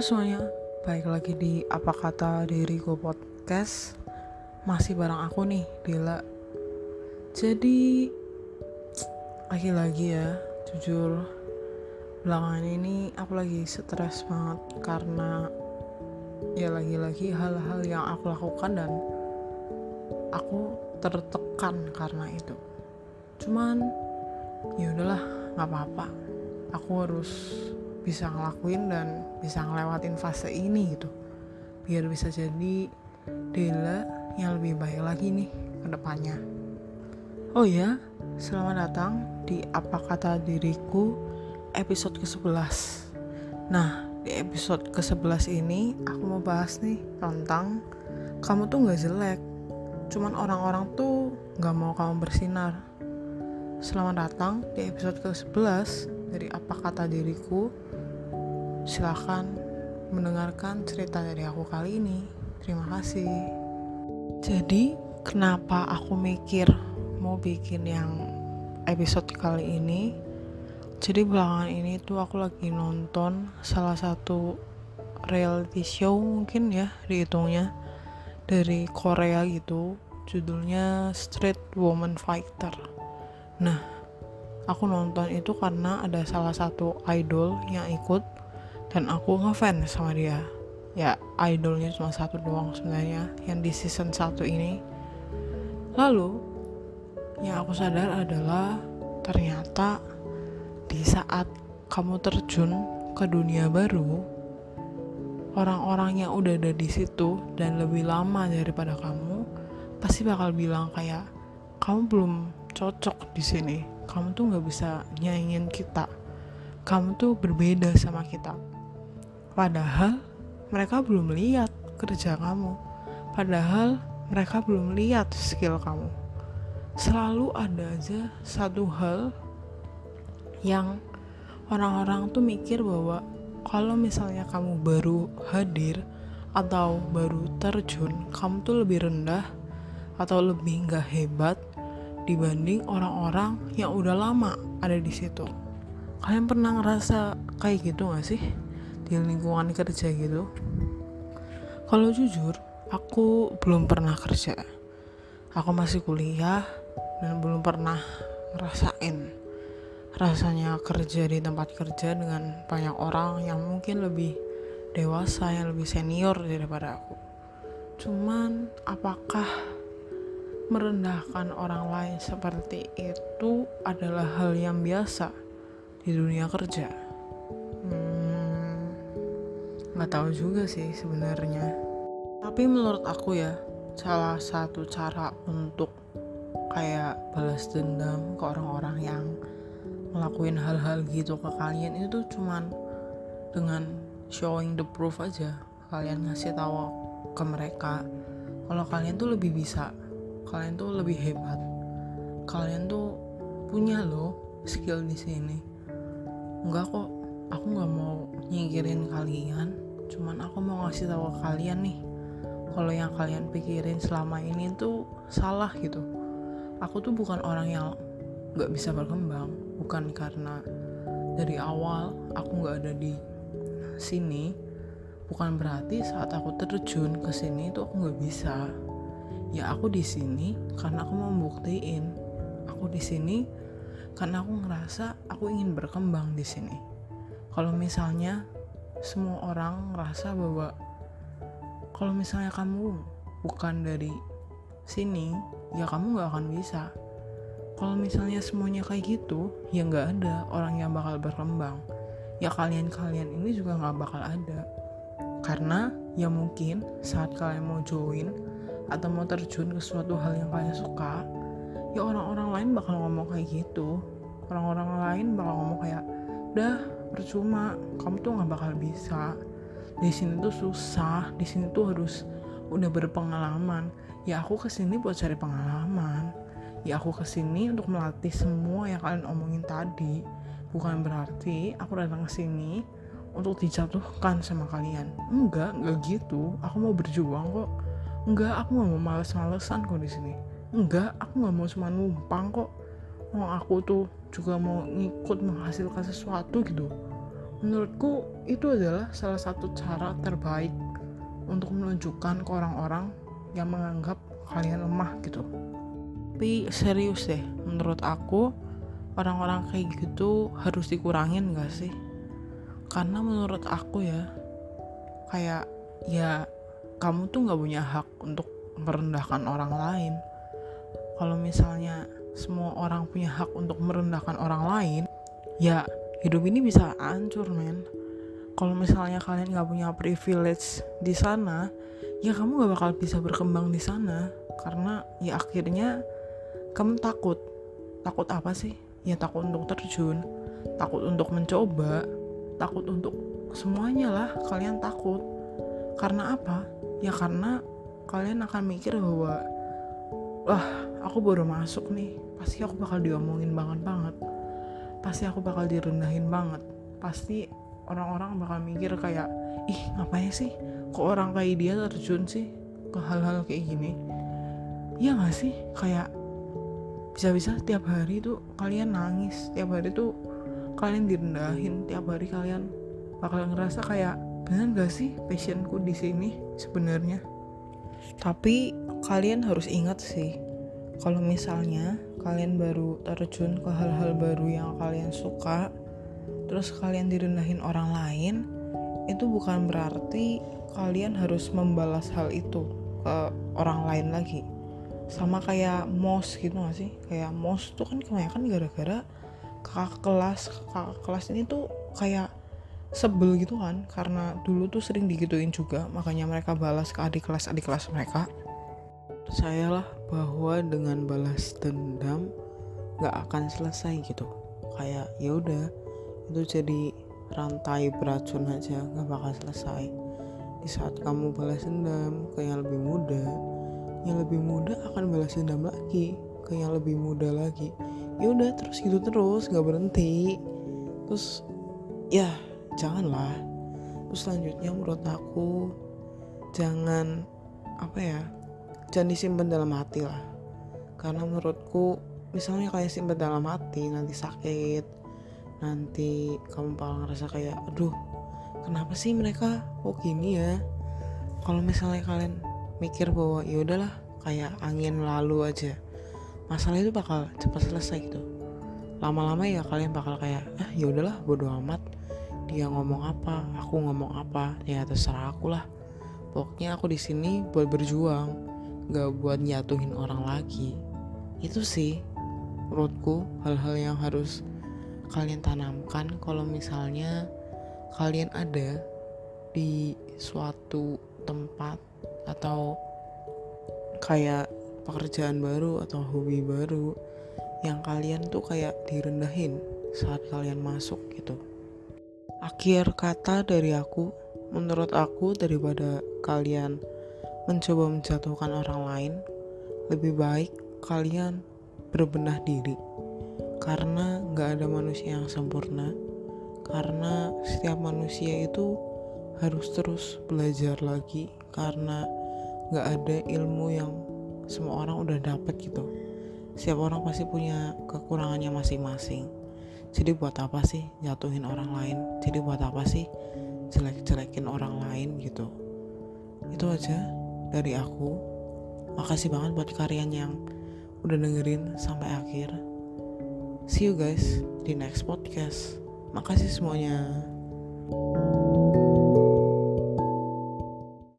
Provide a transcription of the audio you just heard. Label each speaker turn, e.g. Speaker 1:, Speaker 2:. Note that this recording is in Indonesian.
Speaker 1: Halo semuanya, baik lagi di Apa Kata Diriku Podcast Masih bareng aku nih, Dila. Jadi, lagi-lagi ya, jujur Belakangan ini aku lagi stres banget Karena ya lagi-lagi hal-hal yang aku lakukan dan Aku tertekan karena itu. Cuman, ya udahlah, nggak apa-apa. Aku harus bisa ngelakuin dan bisa ngelewatin fase ini gitu. Biar bisa jadi Dela yang lebih baik lagi nih ke depannya. Oh ya selamat datang di apa kata diriku episode ke-11 nah di episode ke-11 ini aku mau bahas nih tentang kamu tuh gak jelek cuman orang-orang tuh gak mau kamu bersinar. Selamat datang di episode ke-11 dari Apa Kata Diriku Silahkan mendengarkan cerita dari aku kali ini. Terima kasih. Jadi, kenapa aku mikir mau bikin yang episode kali ini? Jadi belakangan ini tuh aku lagi nonton salah satu reality show mungkin ya dihitungnya dari Korea gitu judulnya Street Woman Fighter nah aku nonton itu karena ada salah satu idol yang ikut dan aku ngefans sama dia. Ya idolnya cuma satu doang sebenarnya yang di season 1 ini. Lalu yang aku sadar adalah ternyata di saat kamu terjun ke dunia baru orang-orang yang udah ada di situ dan lebih lama daripada kamu pasti bakal bilang kayak kamu belum cocok di sini kamu tuh nggak bisa nyaingin kita kamu tuh berbeda sama kita Padahal mereka belum lihat kerja kamu. Padahal mereka belum lihat skill kamu. Selalu ada aja satu hal yang orang-orang tuh mikir bahwa kalau misalnya kamu baru hadir atau baru terjun, kamu tuh lebih rendah atau lebih nggak hebat dibanding orang-orang yang udah lama ada di situ. Kalian pernah ngerasa kayak gitu gak sih? di lingkungan kerja gitu kalau jujur aku belum pernah kerja aku masih kuliah dan belum pernah ngerasain rasanya kerja di tempat kerja dengan banyak orang yang mungkin lebih dewasa yang lebih senior daripada aku cuman apakah merendahkan orang lain seperti itu adalah hal yang biasa di dunia kerja. Hmm, nggak tahu juga sih sebenarnya. Tapi menurut aku ya salah satu cara untuk kayak balas dendam ke orang-orang yang ngelakuin hal-hal gitu ke kalian itu cuman dengan showing the proof aja. Kalian ngasih tahu ke mereka. Kalau kalian tuh lebih bisa kalian tuh lebih hebat. Kalian tuh punya loh skill di sini. Enggak kok aku nggak mau nyingkirin kalian. Cuman aku mau ngasih tahu ke kalian nih kalau yang kalian pikirin selama ini tuh salah gitu. Aku tuh bukan orang yang nggak bisa berkembang. Bukan karena dari awal aku nggak ada di sini. Bukan berarti saat aku terjun ke sini itu aku nggak bisa ya aku di sini karena aku mau buktiin. Aku di sini karena aku ngerasa aku ingin berkembang di sini. Kalau misalnya semua orang ngerasa bahwa kalau misalnya kamu bukan dari sini ya kamu nggak akan bisa. Kalau misalnya semuanya kayak gitu ya nggak ada orang yang bakal berkembang. Ya kalian-kalian ini juga nggak bakal ada. Karena ya mungkin saat kalian mau join atau mau terjun ke suatu hal yang kalian suka ya orang-orang lain bakal ngomong kayak gitu. Orang-orang lain bakal ngomong kayak udah percuma kamu tuh nggak bakal bisa. Di sini tuh susah di sini tuh harus udah berpengalaman. Ya aku ke sini buat cari pengalaman. Ya aku ke sini untuk melatih semua yang kalian omongin tadi. Bukan berarti aku datang ke sini untuk dijatuhkan sama kalian. Enggak enggak gitu. Aku mau berjuang kok enggak aku nggak mau males-malesan kok di sini. Enggak aku nggak mau cuma numpang kok. Oh aku tuh juga mau ngikut menghasilkan sesuatu gitu. Menurutku itu adalah salah satu cara terbaik untuk menunjukkan ke orang-orang yang menganggap kalian lemah gitu. Tapi serius deh menurut aku orang-orang kayak gitu harus dikurangin gak sih? Karena menurut aku ya kayak ya kamu tuh nggak punya hak untuk merendahkan orang lain. Kalau misalnya semua orang punya hak untuk merendahkan orang lain ya hidup ini bisa hancur men. Kalau misalnya kalian nggak punya privilege di sana ya kamu nggak bakal bisa berkembang di sana. Karena ya akhirnya kamu takut. Takut apa sih? Ya takut untuk terjun takut untuk mencoba takut untuk semuanya lah. Kalian takut. Karena apa ya karena kalian akan mikir bahwa wah aku baru masuk nih pasti aku bakal diomongin banget banget pasti aku bakal direndahin banget. Pasti orang-orang bakal mikir kayak ih ngapain sih? Kok orang kayak dia terjun sih ke hal-hal kayak gini? Iya gak sih? Kayak bisa-bisa tiap hari tuh kalian nangis tiap hari tuh kalian direndahin tiap hari kalian bakal ngerasa kayak bener gak sih passionku di sini sebenarnya? Tapi kalian harus ingat sih kalau misalnya kalian baru terjun ke hal-hal baru yang kalian suka terus kalian direndahin orang lain itu bukan berarti kalian harus membalas hal itu ke orang lain lagi. Sama kayak mos gitu gak sih? Kayak mos tuh kan kebanyakan gara-gara kakak kelas kakak kelas ini tuh kayak sebel gitu kan karena dulu tuh sering digituin juga makanya mereka balas ke adik kelas adik kelas mereka. Percayalah bahwa dengan balas dendam gak akan selesai gitu. Kayak ya udah itu jadi rantai beracun aja gak bakal selesai. Di saat kamu balas dendam ke yang lebih muda yang lebih muda akan balas dendam lagi ke yang lebih muda lagi. Ya udah terus gitu terus gak berhenti. Terus ya janganlah. Terus selanjutnya menurut aku jangan apa ya jangan disimpan dalam hati lah. Karena menurutku misalnya kayak simpan dalam hati nanti sakit nanti kamu bakal ngerasa kayak aduh kenapa sih mereka kok gini ya? Kalau misalnya kalian mikir bahwa ya udahlah kayak angin lalu aja. Masalah itu bakal cepat selesai gitu. Lama-lama ya kalian bakal kayak ah ya udahlah bodo amat dia ngomong apa aku ngomong apa ya terserah aku lah. Pokoknya aku di sini buat berjuang gak buat nyatuhin orang lagi. Itu sih menurutku hal-hal yang harus kalian tanamkan kalau misalnya kalian ada di suatu tempat atau kayak pekerjaan baru atau hobi baru yang kalian tuh kayak direndahin saat kalian masuk gitu akhir kata dari aku menurut aku daripada kalian mencoba menjatuhkan orang lain lebih baik kalian berbenah diri. Karena nggak ada manusia yang sempurna. Karena setiap manusia itu harus terus belajar lagi karena nggak ada ilmu yang semua orang udah dapet gitu. Setiap orang pasti punya kekurangannya masing-masing jadi buat apa sih jatuhin orang lain? Jadi buat apa sih jelek-jelekin orang lain gitu? Itu aja dari aku. Makasih banget buat kalian yang udah dengerin sampai akhir. See you guys di next podcast. Makasih semuanya. thank you